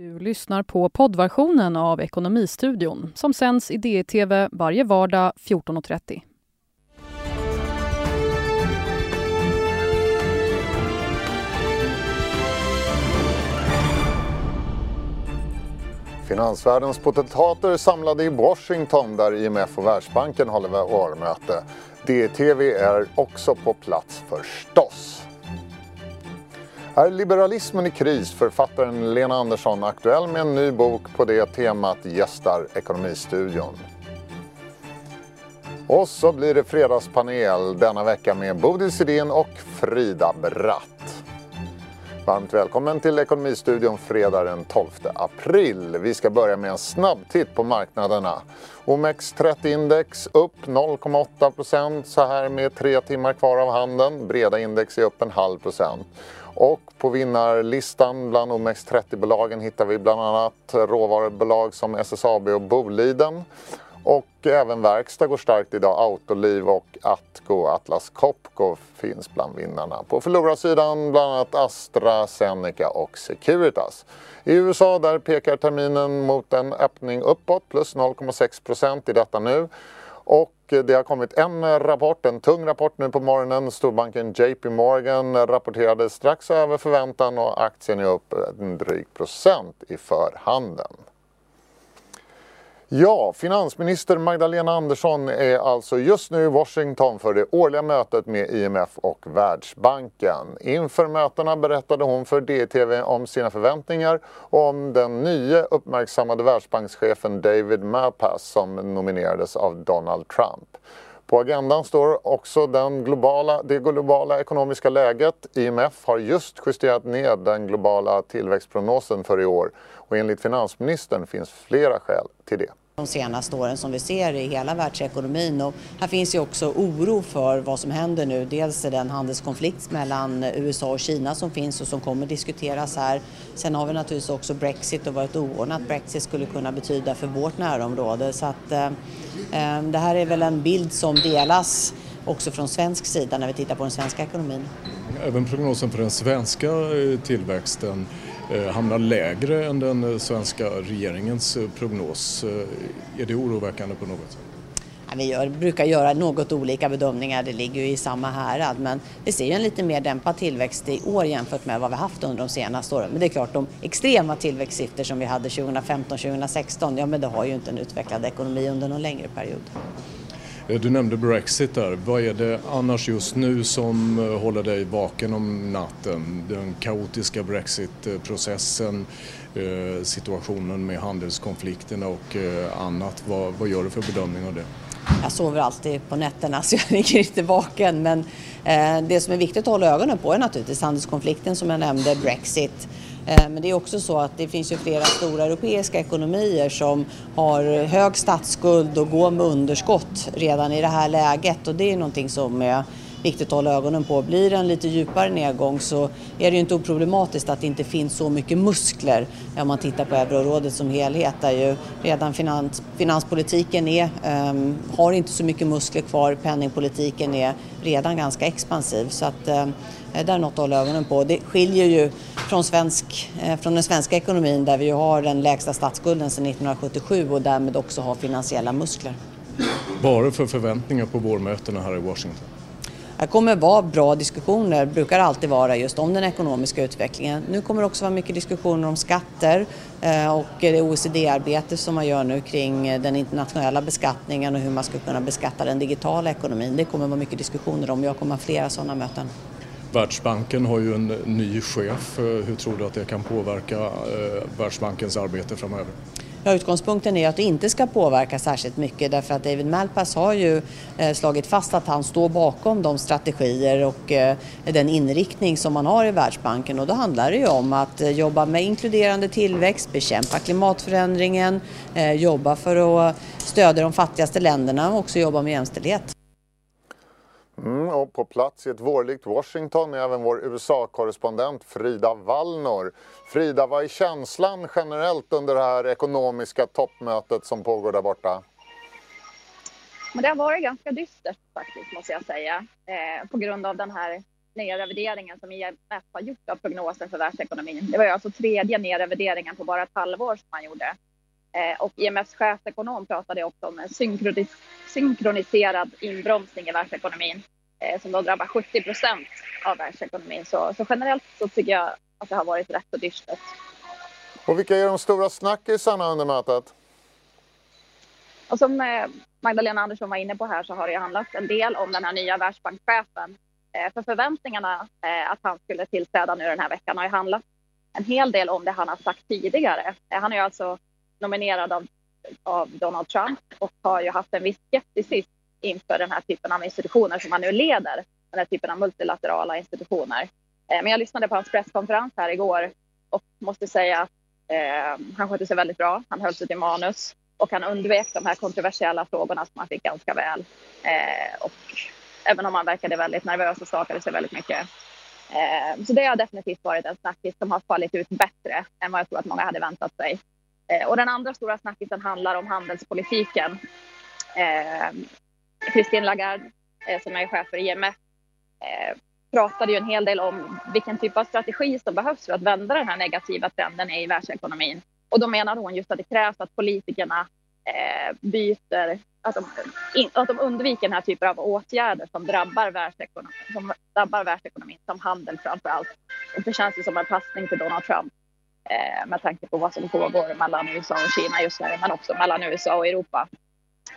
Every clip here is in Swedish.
Du lyssnar på poddversionen av Ekonomistudion som sänds i DTV varje vardag 14.30. Finansvärldens potentater samlade i Washington där IMF och Världsbanken håller årmöte. DTV är också på plats förstås. Är liberalismen i kris? Författaren Lena Andersson aktuell med en ny bok på det temat gästar Ekonomistudion. Och så blir det fredagspanel denna vecka med Bodil Sidén och Frida Bratt. Varmt välkommen till Ekonomistudion fredag den 12 april. Vi ska börja med en snabb titt på marknaderna. OMX30-index upp 0,8 så här med tre timmar kvar av handeln. Breda index är upp en halv procent. Och på vinnarlistan bland OMX30-bolagen hittar vi bland annat råvarubolag som SSAB och Boliden. Och även verkstad går starkt idag. Autoliv och Atco, Atlas Copco finns bland vinnarna. På förlorarsidan bland annat Astra, Zeneca och Securitas. I USA där pekar terminen mot en öppning uppåt, plus 0,6 procent i detta nu. Och det har kommit en rapport, en tung rapport nu på morgonen. Storbanken JP Morgan rapporterade strax över förväntan och aktien är upp en dryg procent i förhandeln. Ja, finansminister Magdalena Andersson är alltså just nu i Washington för det årliga mötet med IMF och Världsbanken. Inför mötena berättade hon för DTV om sina förväntningar och om den nya uppmärksammade världsbankschefen David Malpass som nominerades av Donald Trump. På agendan står också den globala, det globala ekonomiska läget. IMF har just justerat ned den globala tillväxtprognosen för i år och enligt finansministern finns flera skäl till det de senaste åren som vi ser i hela världsekonomin. Och här finns ju också oro för vad som händer nu. Dels är den handelskonflikt mellan USA och Kina som finns och som kommer diskuteras här. Sen har vi naturligtvis också Brexit och vad ett oordnat Brexit skulle kunna betyda för vårt närområde. Så att, eh, eh det här är väl en bild som delas också från svensk sida när vi tittar på den svenska ekonomin. Även prognosen för den svenska eh, tillväxten Eh, hamnar lägre än den svenska regeringens eh, prognos. Eh, är det oroväckande på något sätt? vi gör, brukar göra något olika bedömningar, det ligger ju i samma härad. Men vi ser ju en lite mer dämpad tillväxt i år jämfört med vad vi haft under de senaste åren. Men det är klart, de extrema tillväxtsiffror som vi hade 2015-2016, ja men det har ju inte en utvecklad ekonomi under någon längre period. Du nämnde Brexit där. Vad är det annars just nu som eh, håller dig vaken om natten? Den kaotiska Brexit-processen, eh, situationen med handelskonflikterna och eh, annat. Vad, vad gör du för bedömning av det? Jag sover alltid på nätterna så jag ligger inte vaken. Men det som är viktigt att hålla ögonen på är naturligtvis handelskonflikten som jag nämnde, Brexit. Eh, men det är också så att det finns ju flera stora europeiska ekonomier som har hög statsskuld och går med underskott redan i det här läget. Och det är någonting som är viktigt att hålla ögonen på. Blir det en lite djupare nedgång så är det ju inte oproblematiskt att det inte finns så mycket muskler om man tittar på euroområdet som helhet där ju redan finans, finanspolitiken är, um, har inte så mycket muskler kvar, penningpolitiken är redan ganska expansiv. Så att, ehm, um, det är något att hålla ögonen på. Det skiljer ju från, svensk, eh, från den svenska ekonomin där vi ju har den lägsta statsskulden sedan 1977 och därmed också har finansiella muskler. Vad för förväntningar på vårmötena här i Washington? Det kommer vara bra diskussioner, brukar alltid vara just om den ekonomiska utvecklingen. Nu kommer det också vara mycket diskussioner om skatter eh, och det OECD-arbete som man gör nu kring eh, den internationella beskattningen och hur man ska kunna beskatta den digitala ekonomin. Det kommer vara mycket diskussioner om, jag kommer ha flera sådana möten. Världsbanken har ju en ny chef. Eh, hur tror du att det kan påverka Världsbankens arbete framöver? Ja, utgångspunkten är att det inte ska påverka särskilt mycket därför att David Malpass har ju eh, slagit fast att han står bakom de strategier och eh, den inriktning som man har i Världsbanken och då handlar det ju om att eh, jobba med inkluderande tillväxt, bekämpa klimatförändringen, jobba för att stödja de fattigaste länderna och också jobba med jämställdhet. Mm, och på plats i ett vårlikt Washington är även vår USA-korrespondent Frida Wallnor. Frida, vad är känslan generellt under det här ekonomiska toppmötet som pågår där borta? Men det har varit ganska dystert faktiskt måste jag säga. Eh, på grund av den här nedrevideringen som IMF har gjort av prognosen för världsekonomin. Det var ju alltså tredje nedrevideringen på bara ett halvår som man gjorde. Eh, och IMFs chefsekonom pratade också om en synkroniserad inbromsning i världsekonomin eh, som då drabbar 70 procent av världsekonomin. Så, så generellt så tycker jag att det har varit rätt så dystert. Och vilka är de stora snackisarna under mötet? Och som eh, Magdalena Andersson var inne på här så har det handlat en del om den här nya världsbankschefen. För förväntningarna att han skulle tillträda nu den här veckan har ju handlat en hel del om det han har sagt tidigare. Han är ju alltså nominerad av, av Donald Trump och har ju haft en viss skepsis inför den här typen av institutioner som han nu leder, den här typen av multilaterala institutioner. Eh, men jag lyssnade på hans presskonferens här igår och måste säga att eh, han skötte sig väldigt bra. Han höll sig till manus och han undvek de här kontroversiella frågorna som han fick ganska väl. Eh, och även om han verkade väldigt nervös och skakade sig väldigt mycket. Eh, så det har definitivt varit en snackis som har fallit ut bättre än vad jag tror att många hade väntat sig. Eh, och den andra stora snackisen handlar om handelspolitiken. Eh, Christine Lagarde, eh, som är chef för IMF, eh, pratade ju en hel del om vilken typ av strategi som behövs för att vända den här negativa trenden i världsekonomin. Och då menar hon just att det krävs att politikerna eh, byter, att de, in, att de undviker den här typen av åtgärder som drabbar världsekonomin, som drabbar världsekonomin, som handel framför allt. Och det känns ju som en passning till Donald Trump eh, med tanke på vad som pågår mellan USA och Kina just nu, men också mellan USA och Europa.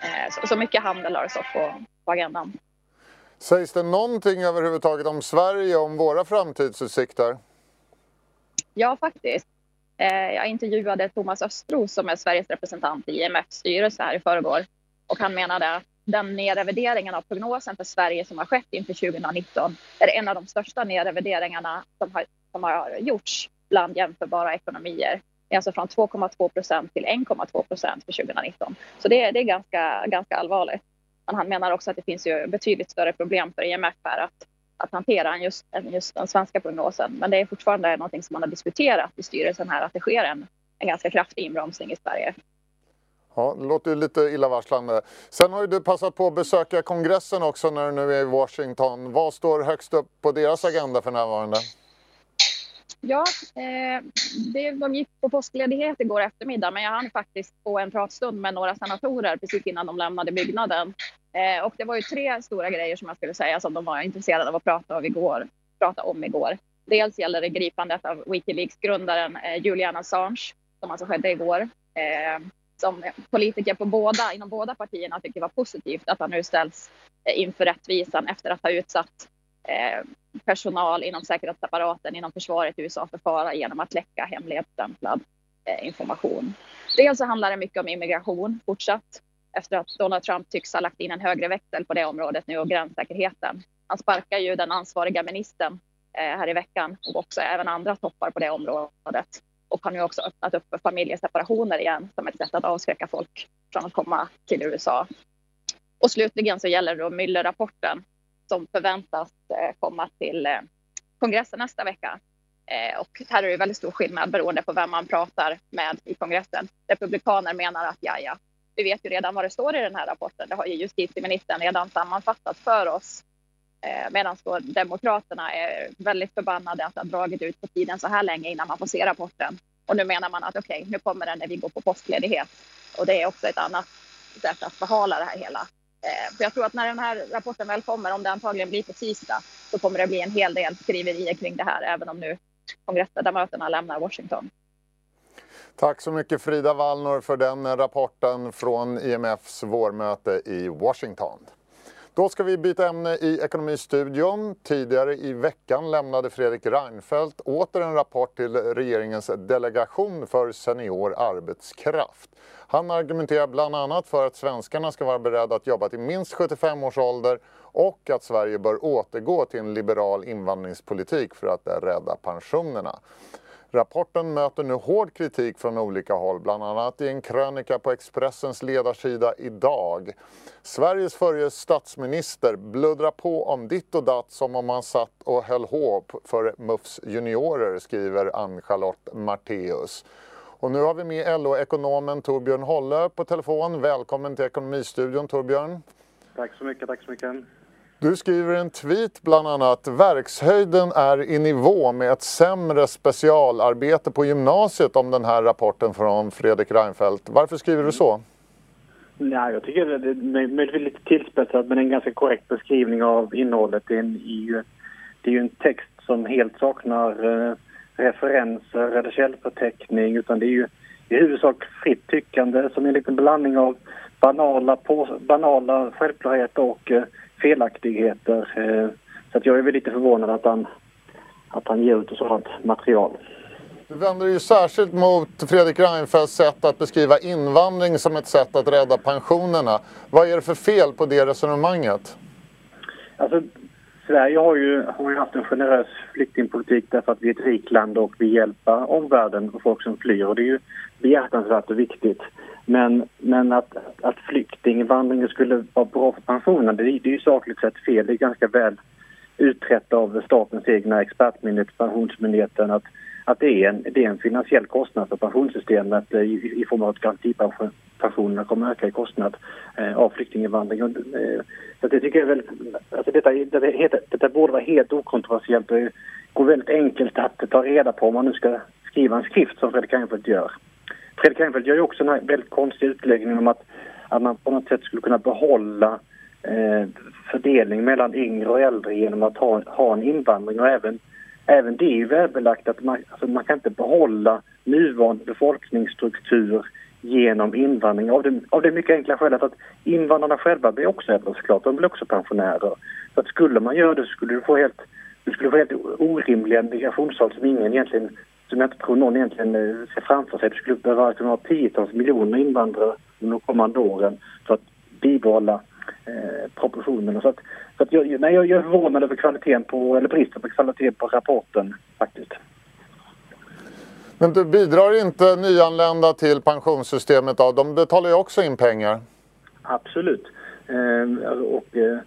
Eh, så, så mycket handel har det stått på, på agendan. Sägs det någonting överhuvudtaget om Sverige, om våra framtidsutsikter? Ja, faktiskt. Eh, jag intervjuade Thomas Östros som är Sveriges representant i IMFs styrelse här i förrgår. Och han menade att den nedrevideringen av prognosen för Sverige som har skett inför 2019 är en av de största nedrevideringarna som har, som har gjorts bland jämförbara ekonomier. Det är alltså från 2,2 procent till 1,2 procent för 2019. Så det, det är ganska, ganska allvarligt. Men han menar också att det finns ju betydligt större problem för IMF här att att hantera än just, än just den svenska prognosen. Men det är fortfarande någonting som man har diskuterat i styrelsen här, att det sker en, en ganska kraftig inbromsning i Sverige. Ja, det låter lite illavarslande. Sen har ju du passat på att besöka kongressen också när du nu är i Washington. Vad står högst upp på deras agenda för närvarande? Ja, eh, det, de gick på påskledighet igår eftermiddag men jag hann faktiskt få en pratstund med några senatorer precis innan de lämnade byggnaden. Eh, och det var ju tre stora grejer som jag skulle säga som de var intresserade av att prata om igår. Prata om igår. Dels gäller det gripandet av Wikileaks-grundaren eh, Julian Assange som alltså skedde igår. Eh, som politiker på båda, inom båda partierna tycker var positivt att han nu ställs eh, inför rättvisan efter att ha utsatt Eh, personal inom säkerhetsapparaten inom försvaret i USA för fara genom att läcka hemligstämplad eh, information. Dels så handlar det mycket om immigration fortsatt efter att Donald Trump tycks ha lagt in en högre växel på det området nu och gränssäkerheten. Han sparkar ju den ansvariga ministern eh, här i veckan och också även andra toppar på det området och har nu också öppnat upp för familjeseparationer igen som ett sätt att avskräcka folk från att komma till USA. Och slutligen så gäller det då Müller-rapporten som förväntas eh, komma till eh, kongressen nästa vecka. Eh, och här är det väldigt stor skillnad beroende på vem man pratar med i kongressen. Republikaner menar att ja, ja, vi vet ju redan vad det står i den här rapporten. Det har ju justitieministern redan sammanfattat för oss. Medan då Demokraterna är väldigt förbannade att det har dragit ut på tiden så här länge innan man får se rapporten. Och nu menar man att okej, okay, nu kommer den när vi går på påskledighet. Och det är också ett annat sätt att förhala det här hela. Eh, för jag tror att när den här rapporten väl kommer, om det antagligen blir på tisdag, så kommer det bli en hel del skriverier kring det här, även om nu kongressledamöterna lämnar Washington. Tack så mycket Frida Wallnor för den rapporten från IMFs vårmöte i Washington. Då ska vi byta ämne i Ekonomistudion. Tidigare i veckan lämnade Fredrik Reinfeldt åter en rapport till regeringens delegation för senior arbetskraft. Han argumenterar bland annat för att svenskarna ska vara beredda att jobba till minst 75 års ålder och att Sverige bör återgå till en liberal invandringspolitik för att rädda pensionerna. Rapporten möter nu hård kritik från olika håll, bland annat i en krönika på Expressens ledarsida idag. Sveriges förre statsminister bluddrar på om ditt och datt som om han satt och höll håp för MUFs juniorer, skriver Ann-Charlotte Marteus. Och nu har vi med LO-ekonomen Torbjörn Hållö på telefon. Välkommen till Ekonomistudion Torbjörn. Tack så mycket, tack så mycket. Du skriver en tweet bland annat verkshöjden är i nivå med ett sämre specialarbete på gymnasiet om den här rapporten från Fredrik Reinfeldt. Varför skriver du så? Nej, jag tycker det är möjligtvis lite tillspetsat men en ganska korrekt beskrivning av innehållet. Det är, ju, det är ju en text som helt saknar eh, referenser eller källförteckning utan det är ju i huvudsak fritt tyckande som är en liten blandning av banala, på, banala självklarheter och eh, felaktigheter. Eh, så att jag är väl lite förvånad att han, att han ger ut ett sådant material. Du vänder ju särskilt mot Fredrik Reinfeldts sätt att beskriva invandring som ett sätt att rädda pensionerna. Vad är det för fel på det resonemanget? Alltså, Sverige har ju, har ju haft en generös flyktingpolitik därför att vi är ett rikt land och vi hjälper omvärlden och folk som flyr. Och det är ju behjärtansvärt och viktigt. Men, men att, att flyktinginvandringen skulle vara bra för pensionerna, det, det är ju sakligt sett fel. Det är ganska väl utrett av statens egna expertmyndighet, Pensionsmyndigheten, att, att det, är en, det är en finansiell kostnad för pensionssystemet eh, i, i form av att garantipensionerna kommer att öka i kostnad eh, av flyktinginvandring. Och, eh, så det tycker jag väl, alltså detta, detta, detta borde vara helt okontroversiellt och går väldigt enkelt att ta reda på om man nu ska skriva en skrift som Fredrik Reinfeldt gör. Fredrik Reinfeldt gör ju också en väldigt konstig utläggning om att, att man på något sätt skulle kunna behålla eh, fördelning mellan yngre och äldre genom att ha, ha en invandring. Och även, även det är ju välbelagt att man, alltså man kan inte behålla nuvarande befolkningsstruktur genom invandring. Av det, av det mycket enkla skälet att invandrarna själva blir också äldre såklart, de blir också pensionärer. Så att skulle man göra det så skulle du få helt, du skulle få helt orimliga migrationstal som ingen egentligen som jag inte tror någon egentligen eh, ser framför sig. Det skulle behöva kunna ha tiotals miljoner invandrare under de kommande åren för att bibehålla eh, proportionerna. Så att, så att jag, nej, jag är förvånad över kvaliteten på, eller bristen på kvalitet på rapporten faktiskt. Men du bidrar inte nyanlända till pensionssystemet då? De betalar ju också in pengar. Absolut. Eh, och, eh,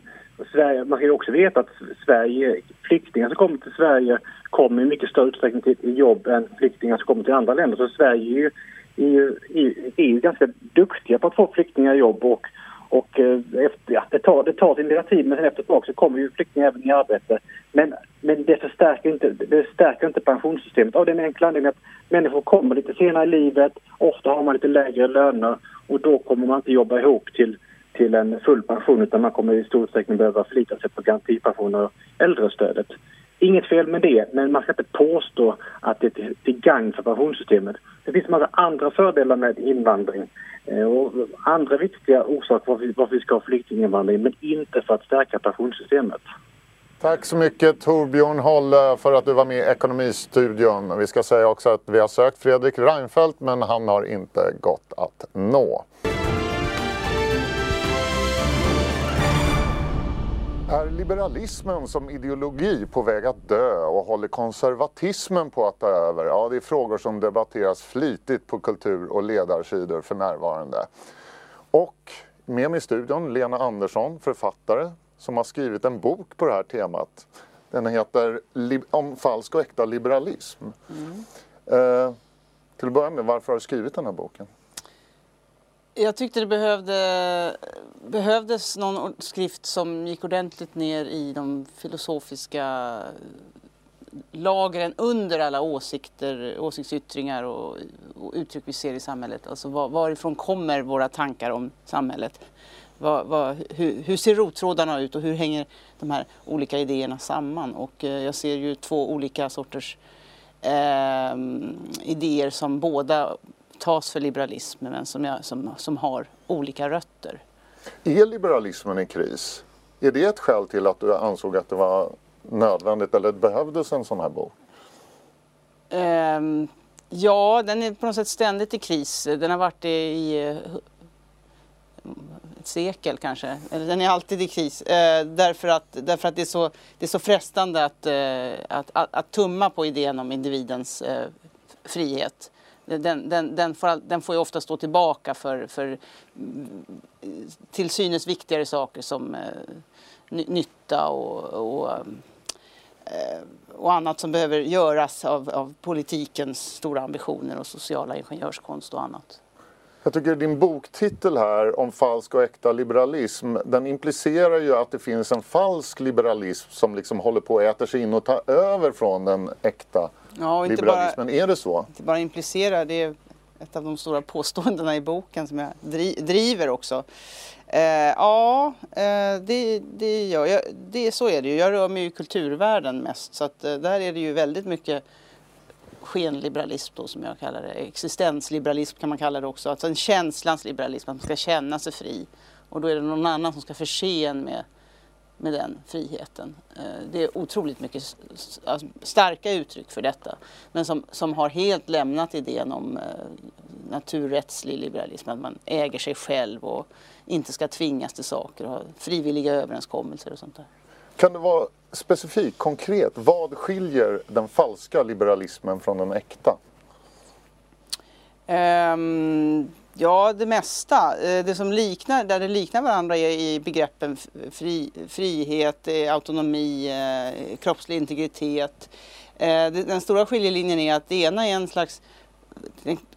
Sverige, man ska ju också veta att Sverige, flyktingar som kommer till Sverige kommer i mycket större utsträckning till jobb än flyktingar som kommer till andra länder. Så Sverige är ju, är ju, är ju ganska duktiga på att få flyktingar i jobb och, och eh, efter, ja, det, tar, det tar sin lilla tid men efter ett tag så kommer ju flyktingar även i arbete. Men, men det förstärker inte, det stärker inte pensionssystemet av den enkla anledningen att människor kommer lite senare i livet, ofta har man lite lägre löner och då kommer man inte jobba ihop till till en full pension utan man kommer i stor utsträckning behöva förlita sig på garantipensioner och äldrestödet. Inget fel med det, men man ska inte påstå att det är till gagn för pensionssystemet. Det finns många andra fördelar med invandring eh, och andra viktiga orsaker varför, varför vi ska ha flyktinginvandring, men inte för att stärka pensionssystemet. Tack så mycket Torbjörn Holle för att du var med i Ekonomistudion. Vi ska säga också att vi har sökt Fredrik Reinfeldt men han har inte gått att nå. Är liberalismen som ideologi på väg att dö och håller konservatismen på att ta över? Ja, det är frågor som debatteras flitigt på kultur och ledarsidor för närvarande. Och med mig i studion Lena Andersson, författare, som har skrivit en bok på det här temat. Den heter Om falsk och äkta liberalism. Mm. Eh, till att börja med, varför har du skrivit den här boken? Jag tyckte det behövde, behövdes någon skrift som gick ordentligt ner i de filosofiska lagren under alla åsikter, åsiktsyttringar och, och uttryck vi ser i samhället. Alltså var, varifrån kommer våra tankar om samhället? Var, var, hur, hur, ser rottrådarna ut och hur hänger de här olika idéerna samman? Och eh, jag ser ju två olika sorters eh, idéer som båda tas för liberalism men som, jag, som, som har olika rötter. Är liberalismen i kris? Är det ett skäl till att du ansåg att det var nödvändigt eller behövdes en sån här bok? Um, ja, den är på något sätt ständigt i kris. Den har varit det i uh, ett sekel kanske. Eller den är alltid i kris. Uh, därför att, därför att det, är så, det är så frestande att, uh, att, att, att, tumma på idén om individens frihet den, den, den, får, den får ju ofta stå tillbaka för, för till synes viktigare saker som eh, nytta och, och, eh, och, annat som behöver göras av, av politikens stora ambitioner och sociala ingenjörskonst och annat. Jag tycker din boktitel här om falsk och äkta liberalism, den implicerar ju att det finns en falsk liberalism som liksom håller på att äta sig in och ta över från den äkta ja, liberalismen. Bara, är det så? Inte bara implicerar, det är ett av de stora påståendena i boken som jag driver också. Eh, ja, eh, det, det gör jag. Det, så är det ju. Jag rör mig i kulturvärlden mest så att eh, där är det ju väldigt mycket skenliberalism då som jag kallar det. Existensliberalism kan man kalla det också. Alltså en känslans liberalism, att man ska känna sig fri. Och då är det någon annan som ska förse en med, med den friheten. Eh, det är otroligt mycket alltså, starka uttryck för detta. Men som, som har helt lämnat idén om eh, naturrättslig liberalism, att man äger sig själv och inte ska tvingas till saker och ha frivilliga överenskommelser och sånt där. Kan du vara specifik, konkret, vad skiljer den falska liberalismen från den äkta? Um, ja, det mesta. Eh, det som liknar, där det liknar varandra är i begreppen fri, frihet, eh, autonomi, eh, kroppslig integritet. Den stora skiljelinjen är att det ena är en slags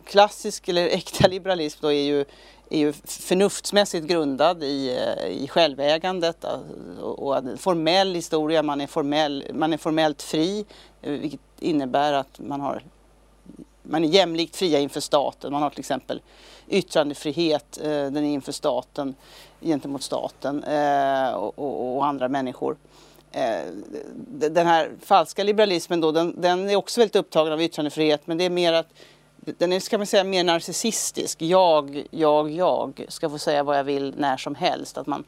klassisk eller äkta liberalism då är ju är ju förnuftsmässigt grundad i, eh, i självägandet eh, och, och formell historia, man är, formell, man är formellt fri eh, vilket innebär att man, har, man är jämlikt fria inför staten. Man har till exempel yttrandefrihet, den är inför staten gentemot staten och, och, och andra människor. Den här falska liberalismen då, den, den är också väldigt upptagen av yttrandefrihet men det är mer att den är, ska man säga, mer narcissistisk. Jag, jag, jag ska få säga vad jag vill när som helst. Att man,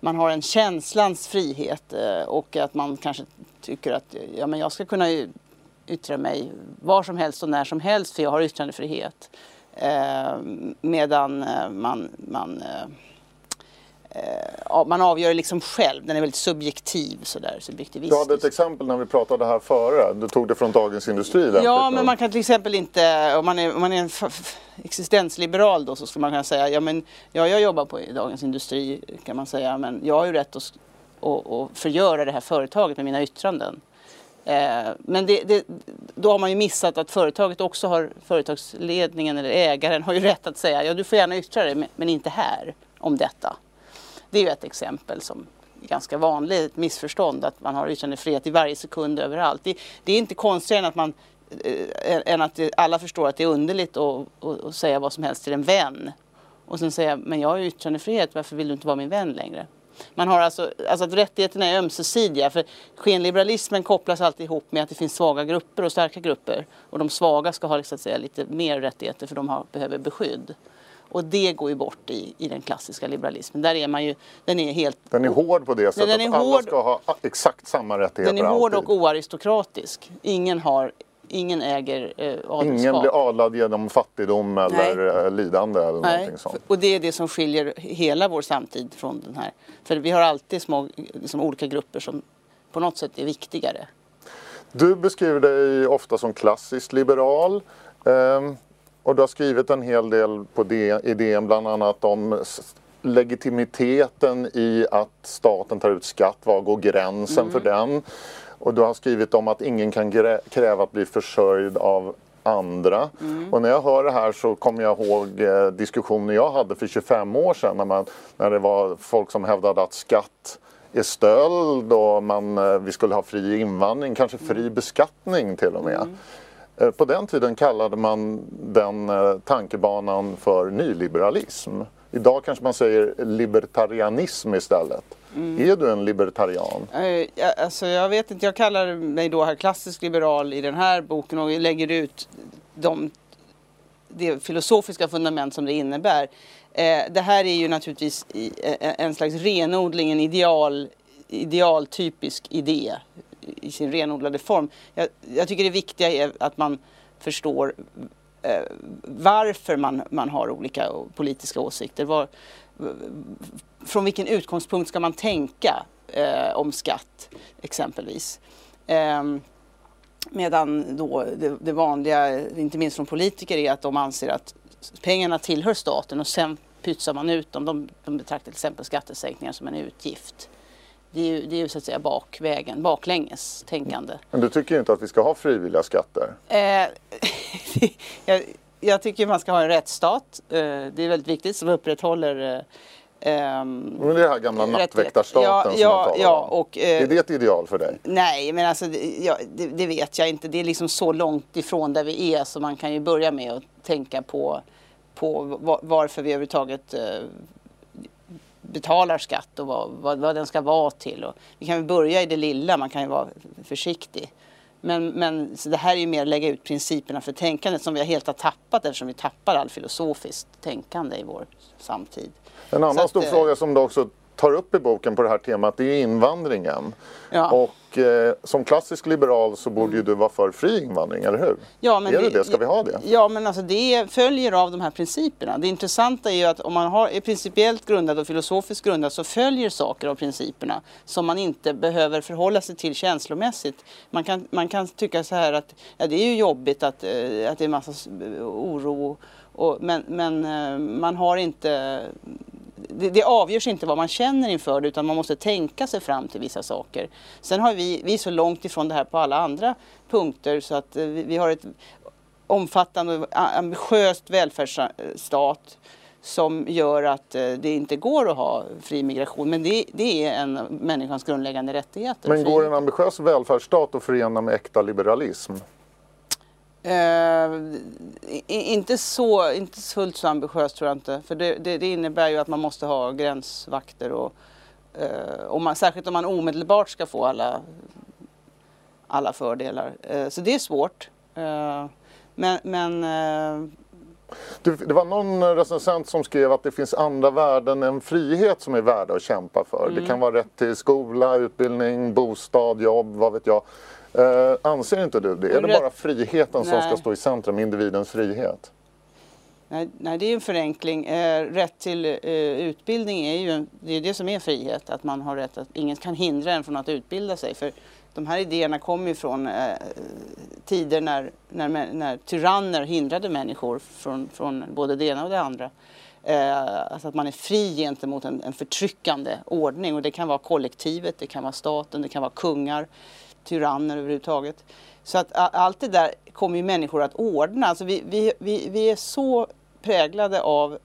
man har en känslans frihet eh, och att man kanske tycker att ja, men jag ska kunna yttra mig var som helst och när som helst för jag har yttrandefrihet. Eh, medan eh, man, man eh, eh, man avgör liksom själv, den är väldigt subjektiv sådär, subjektivistisk. Du hade ett exempel när vi pratade här före, du tog det från Dagens Industri. Ja, men man kan till exempel inte, om man är, om man är en existensliberal då så skulle man kunna säga, ja men ja, jag jobbar på Dagens Industri kan man säga, men jag har ju rätt att, att, att förgöra det här företaget med mina yttranden. Eh, men det, det, då har man ju missat att företaget också har, företagsledningen eller ägaren har ju rätt att säga, ja du får gärna yttra dig men inte här om detta. Det är ju ett exempel som är ganska vanligt missförstånd att man har yttrandefrihet i varje sekund överallt. Det, det är inte konstigare än att man äh, än att alla förstår att det är underligt att, att, att, säga vad som helst till en vän. Och sen säga, men jag har ju yttrandefrihet, varför vill du inte vara min vän längre? Man har alltså, alltså att rättigheterna är ömsesidiga. För skenliberalismen kopplas alltid ihop med att det finns svaga grupper och starka grupper. Och de svaga ska ha så att säga, lite mer rättigheter för de har, behöver beskydd. Och det går ju bort i, i den klassiska liberalismen. Där är man ju, den är helt... Den är hård på det sättet den är att alla ska ha exakt samma rättigheter Den är hård alltid. och oaristokratisk. Ingen har Ingen äger eh, adelskap. Ingen blir adlad genom fattigdom eller Nej. Eh, lidande eller Nej. någonting sånt. Och det är det som skiljer hela vår samtid från den här. För vi har alltid små, liksom, olika grupper som på något sätt är viktigare. Du beskriver dig ofta som klassiskt liberal. Um, och du har skrivit en hel del på det, idén bland annat om legitimiteten i att staten tar ut skatt. Var går gränsen mm. för den? Och du har skrivit om att ingen kan kräva att bli försörjd av andra. Mm. Och när jag hör det här så kommer jag ihåg eh, diskussioner jag hade för 25 år sedan när, man, när det var folk som hävdade att skatt är stöld och man, eh, vi skulle ha fri invandring, kanske fri mm. beskattning till och med. Mm. Eh, på den tiden kallade man den eh, tankebanan för nyliberalism. Idag kanske man säger libertarianism istället. Mm. Är du en libertarian? Eh, alltså jag vet inte, jag kallar mig då här klassisk liberal i den här boken och lägger ut de, det filosofiska fundament som det innebär. Det här är ju naturligtvis en slags renodling, en ideal, idealtypisk idé i sin renodlade form. Jag, jag tycker det viktiga är att man förstår eh, varför man, man har olika politiska åsikter. Var, från vilken utgångspunkt ska man tänka eh, om skatt exempelvis? Eh, medan då det, det, vanliga, inte minst från politiker, är att de anser att pengarna tillhör staten och sen pytsar man ut dem. De, de betraktar till exempel skattesänkningar som en utgift. Det är ju, det är ju så att säga bakvägen, baklänges tänkande. Men du tycker inte att vi ska ha frivilliga skatter? Eh, jag, jag tycker man ska ha en rättsstat. Eh, det är väldigt viktigt som upprätthåller eh, Um, Men det här gamla nattväktarstaten ja, som ja, man talar ja, om. Och, eh, är det ett ideal för dig? Nej, men alltså, ja, det, det, vet jag inte. Det är liksom så långt ifrån där vi är så man kan ju börja med att tänka på, på varför vi överhuvudtaget eh, betalar skatt och vad, vad, vad, den ska vara till. Och vi kan börja i det lilla, man kan ju vara försiktig. Men, men det här är ju mer att lägga ut principerna för tänkandet som vi helt har tappat eftersom vi tappar all filosofiskt tänkande i vår samtid. En annan att, stor eh, fråga som du också tar upp i boken på det här temat det är invandringen. Ja. Och eh, som klassisk liberal så borde ju du vara för fri invandring, eller hur? Ja, men är det det? Ska vi ha det? Ja, men alltså det följer av de här principerna. Det intressanta är ju att om man har, är principiellt grundad och filosofiskt grundad så följer saker av principerna som man inte behöver förhålla sig till känslomässigt. Man kan, man kan tycka så här att ja, det är ju jobbigt att, eh, att det är massa oro och, men, men eh, man har inte det, det avgörs inte vad man känner inför det utan man måste tänka sig fram till vissa saker. Sen har vi, vi är så långt ifrån det här på alla andra punkter så att eh, vi, vi har ett omfattande och ambitiöst välfärdsstat som gör att eh, det inte går att ha fri migration. Men det, det är en människans grundläggande rättigheter. Men går en ambitiös välfärdsstat att förena med äkta liberalism? Uh, inte, så, inte fullt så ambitiöst tror jag inte. För det, det, det innebär ju att man måste ha gränsvakter och, uh, och man, särskilt om man omedelbart ska få alla, alla fördelar. Uh, så det är svårt. men, men det var någon recensent som skrev att det finns andra värden än frihet som är värda att kämpa för. Mm. Det kan vara rätt till skola, utbildning, bostad, jobb, vad vet jag. Eh, anser inte du det? Är det bara friheten nej. som ska stå i centrum, individens frihet? Nej, nej det är en förenkling. Eh, rätt till eh, utbildning är ju det, är det som är frihet, att man har rätt att ingen kan hindra en från att utbilda sig. För de här idéerna kommer ju från eh, tider när, när, när tyranner hindrade människor från, från både det ena och det andra. Eh, alltså att man är fri gentemot en, en förtryckande ordning och det kan vara kollektivet, det kan vara staten, det kan vara kungar tyranner överhuvudtaget. Så att allt det där kommer ju människor att ordna. Alltså vi, vi, vi, vi är så präglade av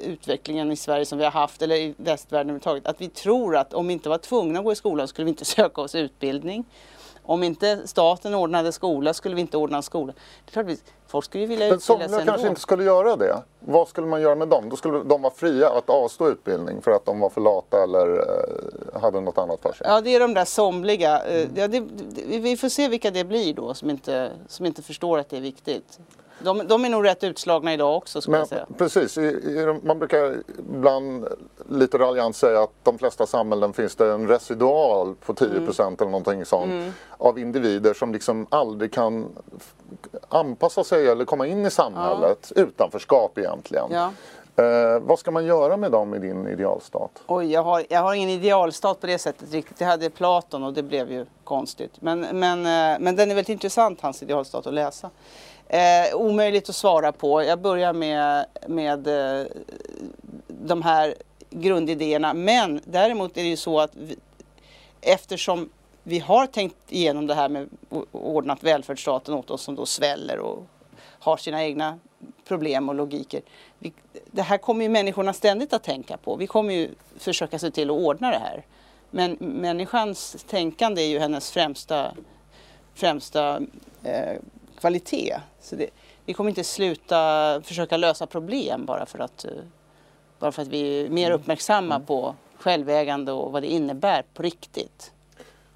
utvecklingen i Sverige som vi har haft, eller i västvärlden överhuvudtaget, att vi tror att om vi inte var tvungna att gå i skolan skulle vi inte söka oss utbildning. Om inte staten ordnade skola skulle vi inte ordna skola. Det är klart folk skulle vilja utbilda sig ändå. kanske inte skulle göra det. Vad skulle man göra med dem? Då skulle de vara fria att avstå utbildning för att de var för lata eller eh, hade något annat för sig? Ja, det är de där somliga. Eh, ja, det, det, vi får se vilka det blir då som inte, som inte förstår att det är viktigt. De, de, är nog rätt utslagna idag också skulle Men, jag säga. Precis, I, i, man brukar ibland lite raljant säga att de flesta samhällen finns det en residual på 10 mm. eller någonting sånt mm. av individer som liksom aldrig kan anpassa sig eller komma in i samhället. Ja. Utanförskap egentligen. Ja. Eh, vad ska man göra med dem i din idealstat? Oj, jag har, jag har ingen idealstat på det sättet riktigt. Det hade Platon och det blev ju konstigt. Men, men, eh, men den är väldigt intressant, hans idealstat, att läsa. Eh, omöjligt att svara på. Jag börjar med, med eh, de här grundidéerna. Men däremot är det ju så att vi, eftersom vi har tänkt igenom det här med ordnat välfärdsstaten åt oss som då sväller och har sina egna problem och logiker. Vi, det här kommer ju människorna ständigt att tänka på. Vi kommer ju försöka se till att ordna det här. Men människans tänkande är ju hennes främsta, främsta eh, kvalitet. Så det, vi kommer inte sluta försöka lösa problem bara för att, eh, bara för att vi är mer mm. uppmärksamma mm. på självägande och vad det innebär på riktigt.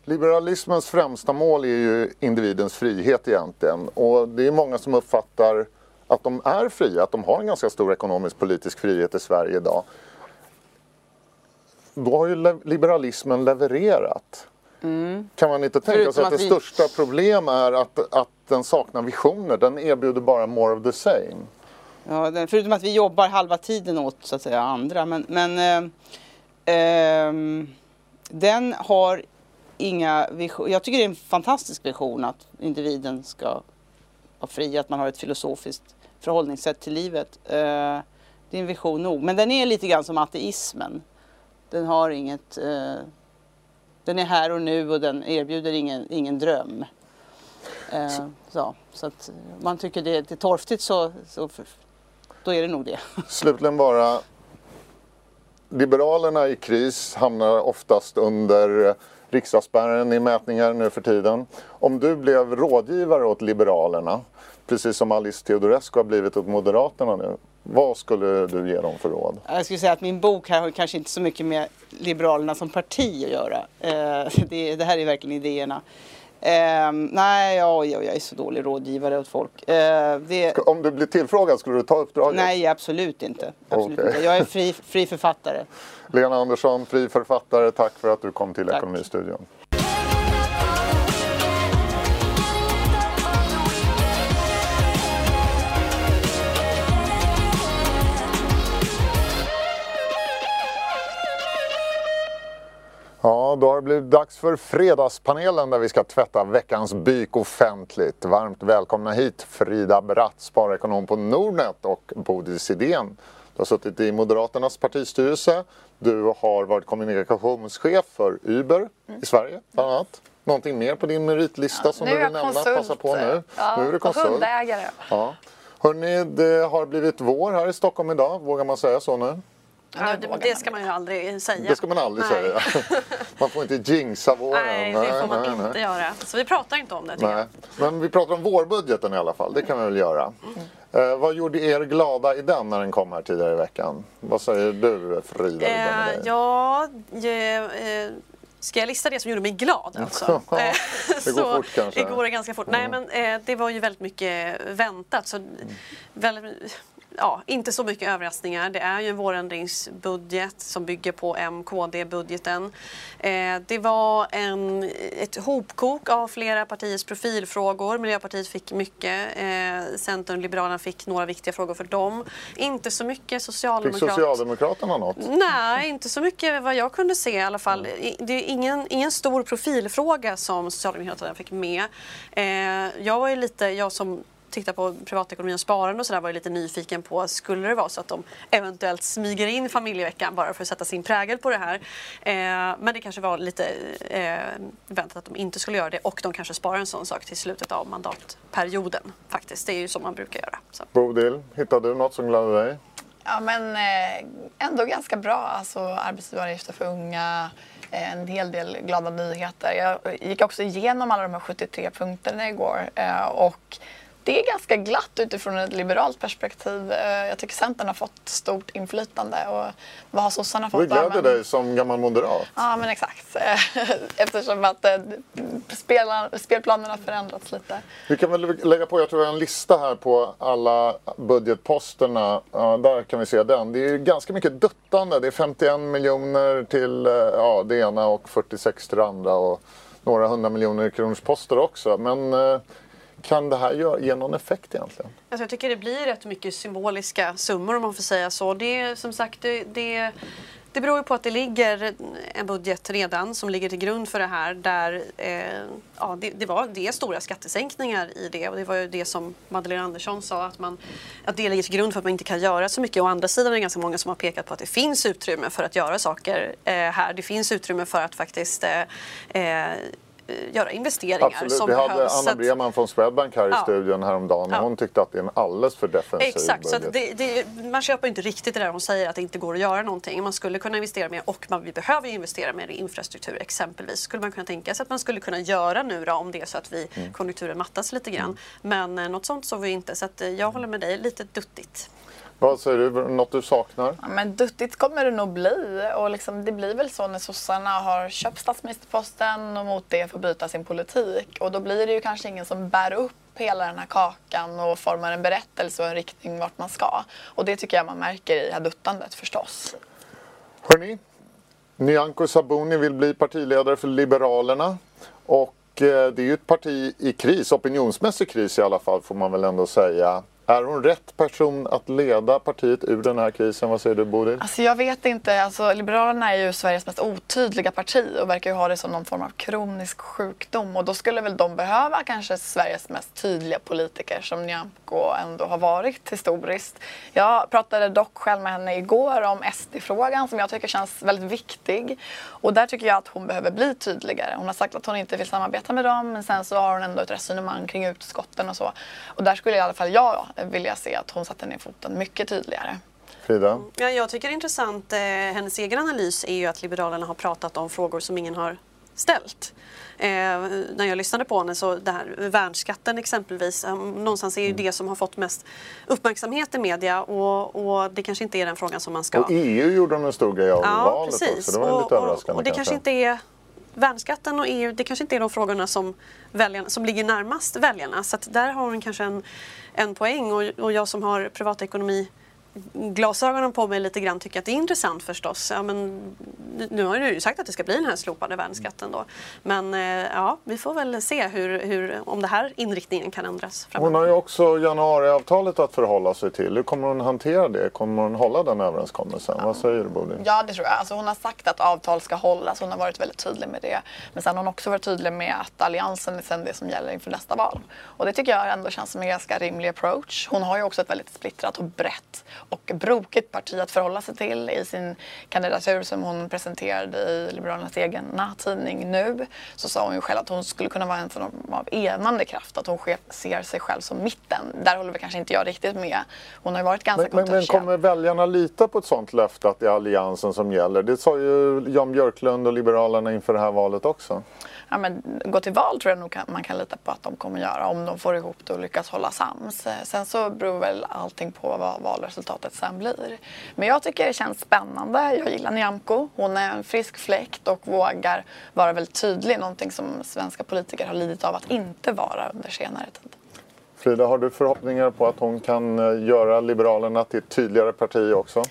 Liberalismens främsta mål är ju individens frihet egentligen och det är många som uppfattar att de är fria, att de har en ganska stor ekonomisk politisk frihet i Sverige idag. Då har ju liberalismen levererat. Mm. Kan man inte tänka sig att, att det vi... största problem är att, att den saknar visioner? Den erbjuder bara more of the same. Ja, förutom att vi jobbar halva tiden åt så att säga andra. Men, men eh, eh, den har inga visioner. Jag tycker det är en fantastisk vision att individen ska vara fri, att man har ett filosofiskt förhållningssätt till livet. Eh, det är en vision nog. Men den är lite grann som ateismen. Den har inget eh, den är här och nu och den erbjuder ingen, ingen dröm. Eh, så, så att man tycker det är torftigt så, så då är det nog det. Slutligen bara. Liberalerna i kris hamnar oftast under riksdagsspärren i mätningar nu för tiden. Om du blev rådgivare åt Liberalerna, precis som Alice Teodorescu har blivit åt Moderaterna nu, vad skulle du ge dem för råd? Jag skulle säga att min bok här har kanske inte så mycket med Liberalerna som parti att göra. Eh, det, det här är verkligen idéerna. Eh, nej, ja, jag är så dålig rådgivare åt folk. Eh, det... Om du blir tillfrågad, skulle du ta uppdraget? Nej, absolut inte. Absolut okay. inte. Jag är fri, fri författare. Lena Andersson, fri författare. Tack för att du kom till Tack. Ekonomistudion. Då har det blivit dags för Fredagspanelen där vi ska tvätta veckans byk offentligt. Varmt välkomna hit Frida Bratt, sparekonom på Nordnet och Bodil Sidén. Du har suttit i Moderaternas partistyrelse. Du har varit kommunikationschef för Uber mm. i Sverige, bland annat. Någonting mer på din meritlista ja, som du vill nämna? Passa på nu. Ja, nu är du konsult. hundägare. Ja. Hörrni, det har blivit vår här i Stockholm idag. Vågar man säga så nu? Ja, det, det, ska man ju aldrig säga. Det ska man aldrig nej. säga. Man får inte jinxa våren. Nej, det får man nej, inte nej. göra. Så vi pratar inte om det nej. Men vi pratar om vårbudgeten i alla fall. Det kan vi väl göra. Mm. Eh, vad gjorde er glada i den när den kom här tidigare i veckan? Vad säger du Frida? Eh, ja, eh, Ska jag lista det som gjorde mig glad? Alltså? Ja, det går fort kanske. Det går ganska fort. Mm. Nej men eh, det var ju väldigt mycket väntat. Så mm. väldigt, ja, inte så mycket överraskningar. Det är ju en vårändringsbudget som bygger på MKD-budgeten. Eh, det var en, ett hopkok av flera partiers profilfrågor. Miljöpartiet fick mycket. Eh, Centern och Liberalerna fick några viktiga frågor för dem. Inte så mycket Socialdemokraterna. Fick Socialdemokraterna något? Nej, inte så mycket vad jag kunde se i alla fall. Mm. Det är ingen, ingen stor profilfråga som Socialdemokraterna fick med. Eh, jag var ju lite, jag som tittar på privatekonomi och sparande och sådär var jag lite nyfiken på, skulle det vara så att de eventuellt smyger in familjeveckan bara för att sätta sin prägel på det här. Eh, men det kanske var lite eh, väntat att de inte skulle göra det och de kanske sparar en sån sak till slutet av mandatperioden faktiskt. Det är ju som man brukar göra. Så. Bodil, hittade du något som gladde dig? Ja men eh, ändå ganska bra. Alltså arbetsgivaravgifter för unga, eh, en hel del glada nyheter. Jag gick också igenom alla de här 73 punkterna igår eh, och det är ganska glatt utifrån ett liberalt perspektiv. Eh, jag tycker Centern har fått stort inflytande. Och vad har sossarna fått? Det gläder dig som gammal moderat. Ja, men exakt. Eftersom att eh, spelplanen har förändrats lite. Vi kan väl lägga på, jag tror jag har en lista här på alla budgetposterna. Ja, där kan vi se den. Det är ganska mycket duttande. Det är 51 miljoner till eh, ja, det ena och 46 till det andra. Och några hundra miljoner kronors poster också. Men kan det här ge någon effekt egentligen? Alltså jag tycker det blir rätt mycket symboliska summor om man får säga så. Det är som sagt det, det, det beror ju på att det ligger en budget redan som ligger till grund för det här där eh, ja, det, det, var, det är stora skattesänkningar i det och det var ju det som Magdalena Andersson sa att, man, att det ligger till grund för att man inte kan göra så mycket. Å andra sidan är det ganska många som har pekat på att det finns utrymme för att göra saker eh, här. Det finns utrymme för att faktiskt eh, eh Eh, göra investeringar Absolut. som Vi hade Anna Breman från Swedbank här i ja. studion häromdagen och ja. hon tyckte att det är en alldeles för defensiv Exakt, budget. så det, det, man köper inte riktigt det där hon säger att det inte går att göra någonting. Man skulle kunna investera mer och man, vi behöver investera mer i infrastruktur exempelvis. Skulle man kunna tänka sig att man skulle kunna göra nu då, om det är så att vi, mm. konjunkturen mattas lite grann. Mm. Men eh, något sånt såg vi inte så att, eh, jag håller med dig, lite duttigt. Vad säger du, något du saknar? Ja, men duttigt kommer det nog bli och liksom, det blir väl så när sossarna har köpt statsministerposten och mot det får byta sin politik och då blir det ju kanske ingen som bär upp hela den här kakan och formar en berättelse och en riktning vart man ska. Och det tycker jag man märker i det här duttandet förstås. Hörni, Nyamko Sabuni vill bli partiledare för Liberalerna och eh, det är ju ett parti i kris, opinionsmässig kris i alla fall får man väl ändå säga. Är hon rätt person att leda partiet ur den här krisen? Vad säger du Bodil? Alltså jag vet inte. Alltså, Liberalerna är ju Sveriges mest otydliga parti och verkar ju ha det som någon form av kronisk sjukdom. Och då skulle väl de behöva kanske Sveriges mest tydliga politiker som Nyamko ändå har varit historiskt. Jag pratade dock själv med henne igår om SD-frågan som jag tycker känns väldigt viktig. Och där tycker jag att hon behöver bli tydligare. Hon har sagt att hon inte vill samarbeta med dem men sen så har hon ändå ett resonemang kring utskotten och så. Och där skulle i alla fall jag vilja se att hon satte ner foten mycket tydligare. Frida? Ja, jag tycker det är intressant, eh, hennes egen analys är ju att Liberalerna har pratat om frågor som ingen har ställt. Eh, när jag lyssnade på henne så det här värnskatten exempelvis, eh, någonstans är ju Mm. det som har fått mest uppmärksamhet i media och, och det kanske inte är den frågan som man ska... Och EU gjorde de en stor grej av Ja, valet precis. också. Det var och, lite överraskande och, och det kanske inte är värnskatten och EU, det kanske inte är de frågorna som, väljarna, som ligger närmast väljarna. Så att där har hon kanske en, en poäng och, och jag som har privatekonomi glasögonen på mig lite grann tycker att det är intressant förstås. Ja, men, nu har du ju sagt att det ska bli den här slopade värnskatten då. Men eh, ja, vi får väl se hur, hur, om det här inriktningen kan ändras framöver. Hon har ju också januariavtalet att förhålla sig till. Hur kommer hon hantera det? Kommer hon hålla den överenskommelsen? Vad säger du Bodil? Ja, det tror jag. Alltså, hon har sagt att avtal ska hållas. Hon har varit väldigt tydlig med det. Men sen har hon också varit tydlig med att alliansen är sen det som gäller inför nästa val. Och det tycker jag ändå känns som en ganska rimlig approach. Hon har ju också ett väldigt splittrat och brett och brokigt parti att förhålla sig till. I sin kandidatur som hon presenterade i Liberalernas egen tidning nu så sa hon ju själv att hon skulle kunna vara en form av enande kraft. Att hon ser sig själv som mitten. Där håller vi kanske inte jag riktigt med. Hon har ju varit ganska Men, men, kommer väljarna lita på ett sånt löfte att det är alliansen som gäller? Det sa ju Jan Björklund och Liberalerna inför det här valet också ja, men, gå till val tror jag nog kan, man kan lita på att de kommer göra om de får ihop det och lyckas hålla sams. Sen så beror väl allting på vad valresultatet sen blir. Men jag tycker det känns spännande. Jag gillar Nyamko. Hon är en frisk fläkt och vågar vara väldigt tydlig. Någonting som svenska politiker har lidit av att inte vara under senare tid. Frida, har du förhoppningar på att hon kan eh, göra Liberalerna till ett tydligare parti också?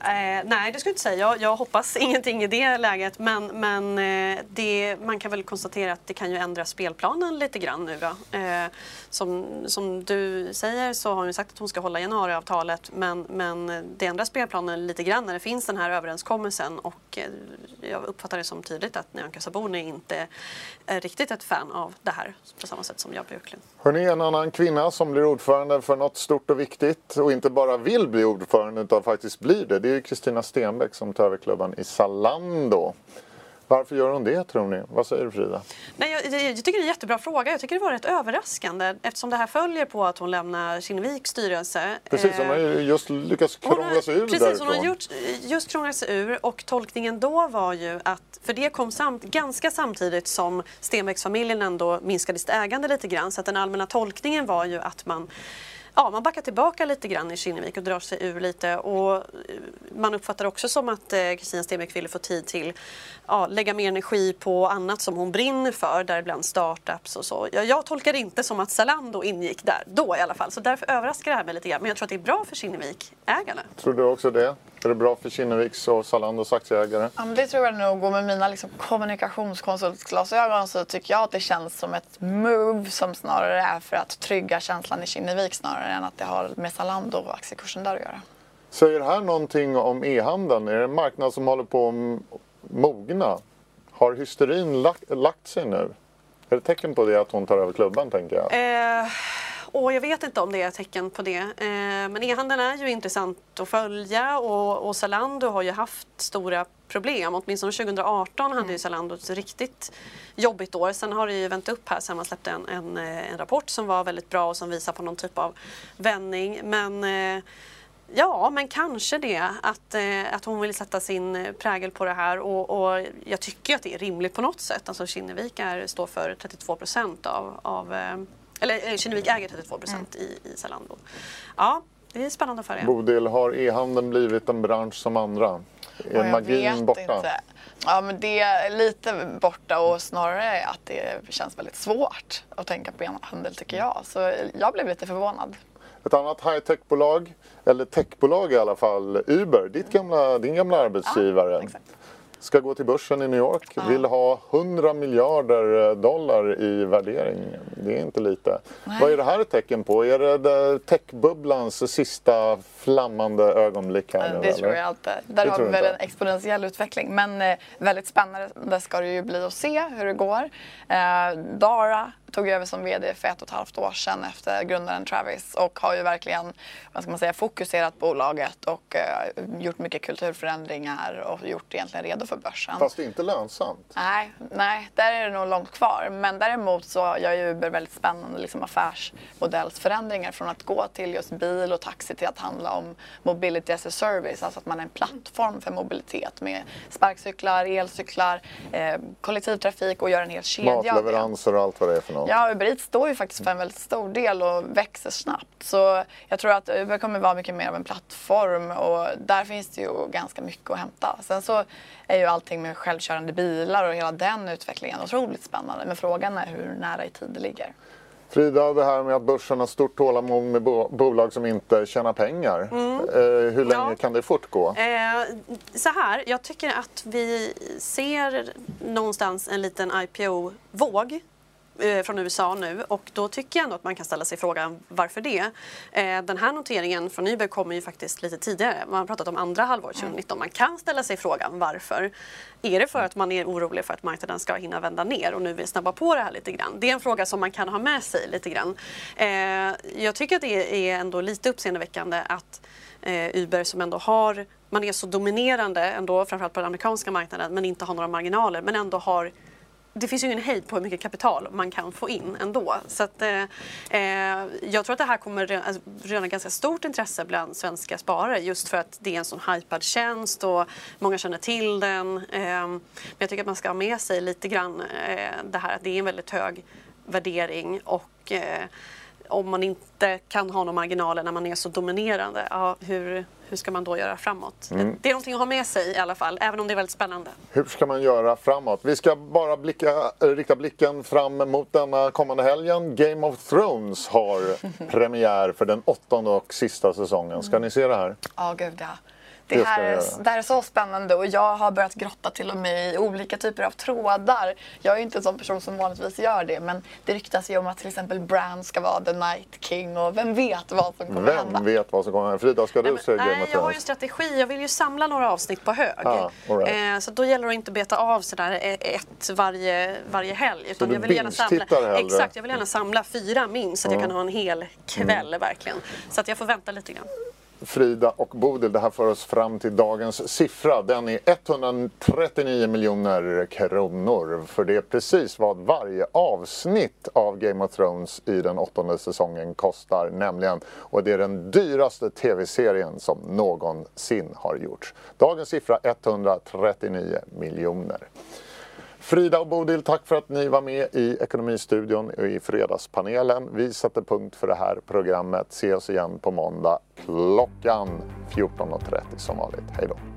Eh, nej, det skulle jag inte säga. Jag, jag hoppas ingenting i det läget. Men, men eh, det, man kan väl konstatera att det kan ju ändra spelplanen lite grann nu då. Eh, som, som du säger så har hon sagt att hon ska hålla januariavtalet. Men, men det ändrar spelplanen lite grann när det finns den här överenskommelsen. Och eh, jag uppfattar det som tydligt att Nyamko Sabuni inte är riktigt ett fan av det här på samma sätt som jag Björklund. Hörni, en annan kvinna som blir ordförande för något stort och viktigt och inte bara vill bli ordförande utan faktiskt blir det. Det är ju Kristina Stenbeck som tar över klubban i Zalando. Varför gör hon det tror ni? Vad säger du Frida? Nej, jag, jag, jag tycker det är en jättebra fråga. Jag tycker det var rätt överraskande eftersom det här följer på att hon lämnar Kinneviks styrelse. Precis, hon har ju just lyckats krångla sig ur Precis, därifrån. hon har gjort, just krånglat sig ur och tolkningen då var ju att, för det kom samt, ganska samtidigt som Stenbecks-familjen ändå minskade sitt ägande lite grann så att den allmänna tolkningen var ju att man Ja, man backar tillbaka lite grann i Kinnevik och drar sig ur lite. Och eh, man uppfattar också som att eh, Kristina Stenbeck ville få tid till ja, lägga mer energi på annat som hon brinner för, däribland startups och så. Jag, jag tolkar det inte som att Zalando ingick där, då i alla fall. Så därför överraskar det här mig lite grann. Men jag tror att det är bra för Kinnevik-ägarna. Tror du också det? Är det bra för Kinneviks och Zalandos aktieägare? Ja, men det tror jag nog. Och med mina liksom, kommunikationskonsultglasögon så tycker jag att det känns som ett move som snarare är för att trygga känslan i Kinnevik snarare än att det har med Zalando och aktiekursen där att göra. Säger det här någonting om e-handeln? Är det en marknad som håller på att mogna? Har hysterin lagt, lagt sig nu? Är det tecken på det att hon tar över klubban tänker jag? Eh, och jag vet inte om det är tecken på det. Eh, men e-handeln är ju intressant att följa och, och Zalando har ju haft stora problem. Åtminstone 2018 hade ju Zalando ett riktigt jobbigt år. Sen har det ju vänt upp här sen man släppte en, en, eh, en rapport som var väldigt bra och som visar på någon typ av vändning. Men eh, Ja, men kanske det. Att, eh, att hon vill sätta sin prägel på det här. Och, och jag tycker att det är rimligt på något sätt. Alltså Kinnevik är, står för 32 procent av, av eh, eller eh, Kinnevik äger 32 procent i, i Zalando. Ja, det är spännande att följa. Bodil, har e-handeln blivit en bransch som andra? Och Är jag magin borta? Inte. Ja, men det är lite borta och snarare att det känns väldigt svårt att tänka på e-handel tycker jag. Så jag blev lite förvånad. Ett annat high-tech-bolag, eller techbolag i alla fall, Uber, ditt gamla, din gamla arbetsgivare. exakt. Ska gå till börsen i New York. Ja. Vill ha 100 miljarder eh, dollar i värdering. Det är inte lite. Nej. Vad är det här ett tecken på? Är det techbubblans sista flammande ögonblick här? Det tror jag inte. Där det har vi väl en exponentiell utveckling. Men eh, väldigt spännande ska det ju bli att se hur det går. Eh, Dara tog över som VD för ett och ett halvt år sedan efter grundaren Travis och har ju verkligen vad ska man säga, fokuserat bolaget och eh, gjort mycket kulturförändringar och gjort egentligen redo för börsen. Fast inte lönsamt? Nej, nej, där är det nog långt kvar. Men däremot så gör ju Uber väldigt spännande liksom affärsmodellsförändringar från att gå till just bil och taxi till att handla om mobility as a service, alltså att man är en plattform för mobilitet med sparkcyklar, elcyklar, eh, kollektivtrafik och gör en hel kedja Matleveranser och allt vad det är för något. Ja, Uber Eats står ju faktiskt för en väldigt stor del och växer snabbt. Så jag tror att Uber kommer vara mycket mer av en plattform och där finns det ju ganska mycket att hämta. Sen så är ju allting med självkörande bilar och hela den utvecklingen otroligt spännande. Men frågan är hur nära i tid det ligger. Frida, det här med att börsen har stort tålamod med bo bolag som inte tjänar pengar. Mm. Eh, hur länge ja. kan det fortgå? Eh, så här, jag tycker att vi ser någonstans en liten IPO-våg från USA nu och då tycker jag ändå att man kan ställa sig frågan varför det? Eh, den här noteringen från Nyberg kommer ju faktiskt lite tidigare. Man har pratat om andra halvåret 2019. Man kan ställa sig frågan varför. Är det för att man är orolig för att marknaden ska hinna vända ner och nu vill snabba på det här lite grann? Det är en fråga som man kan ha med sig lite grann. Eh, jag tycker att det är ändå lite uppseendeväckande att Uber som ändå har, man är så dominerande ändå framförallt på den amerikanska marknaden men inte har några marginaler men ändå har det finns ju ingen hejd på hur mycket kapital man kan få in ändå. Så att, eh, eh jag tror att det här kommer alltså, röna ganska stort intresse bland svenska sparare just för att det är en sån hypad tjänst och många känner till den. Eh, men jag tycker att man ska ha med sig lite grann eh, det här att det är en väldigt hög värdering och eh, om man inte kan ha några marginaler när man är så dominerande, ja, hur, hur ska man då göra framåt? Mm. Det är någonting att ha med sig i alla fall, även om det är väldigt spännande. Hur ska man göra framåt? Vi ska bara blicka, äh, rikta blicken fram mot denna kommande helgen. Game of Thrones har premiär för den åttonde och sista säsongen. Ska ni se det här? Ja, oh, gud ja. Det här, är, det här är så spännande och jag har börjat grotta till och med i olika typer av trådar. Jag är inte en sån person som vanligtvis gör det men det ryktas ju om att till exempel Bran ska vara the Night King och vem vet vad som kommer vem hända? Vem vet vad som kommer hända? Frida, ska du se Game Nej, jag har ju en strategi. Jag vill ju samla några avsnitt på hög. Ah, right. eh, så då gäller det att inte beta av sådär ett varje, varje helg. Utan så jag vill gärna samla, Exakt, jag vill gärna samla fyra minst så att mm. jag kan ha en hel kväll mm. verkligen. Så att jag får vänta lite grann. Frida och Bodil. Det här för oss fram till dagens siffra. Den är 139 miljoner kronor. För det är precis vad varje avsnitt av Game of Thrones i den åttonde säsongen kostar. Nämligen, och det är den dyraste tv-serien som någonsin har gjorts. Dagens siffra 139 miljoner. Frida och Bodil, tack för att ni var med i Ekonomistudion och i Fredagspanelen. Vi sätter punkt för det här programmet. Se oss igen på måndag klockan 14.30 som vanligt. Hej då!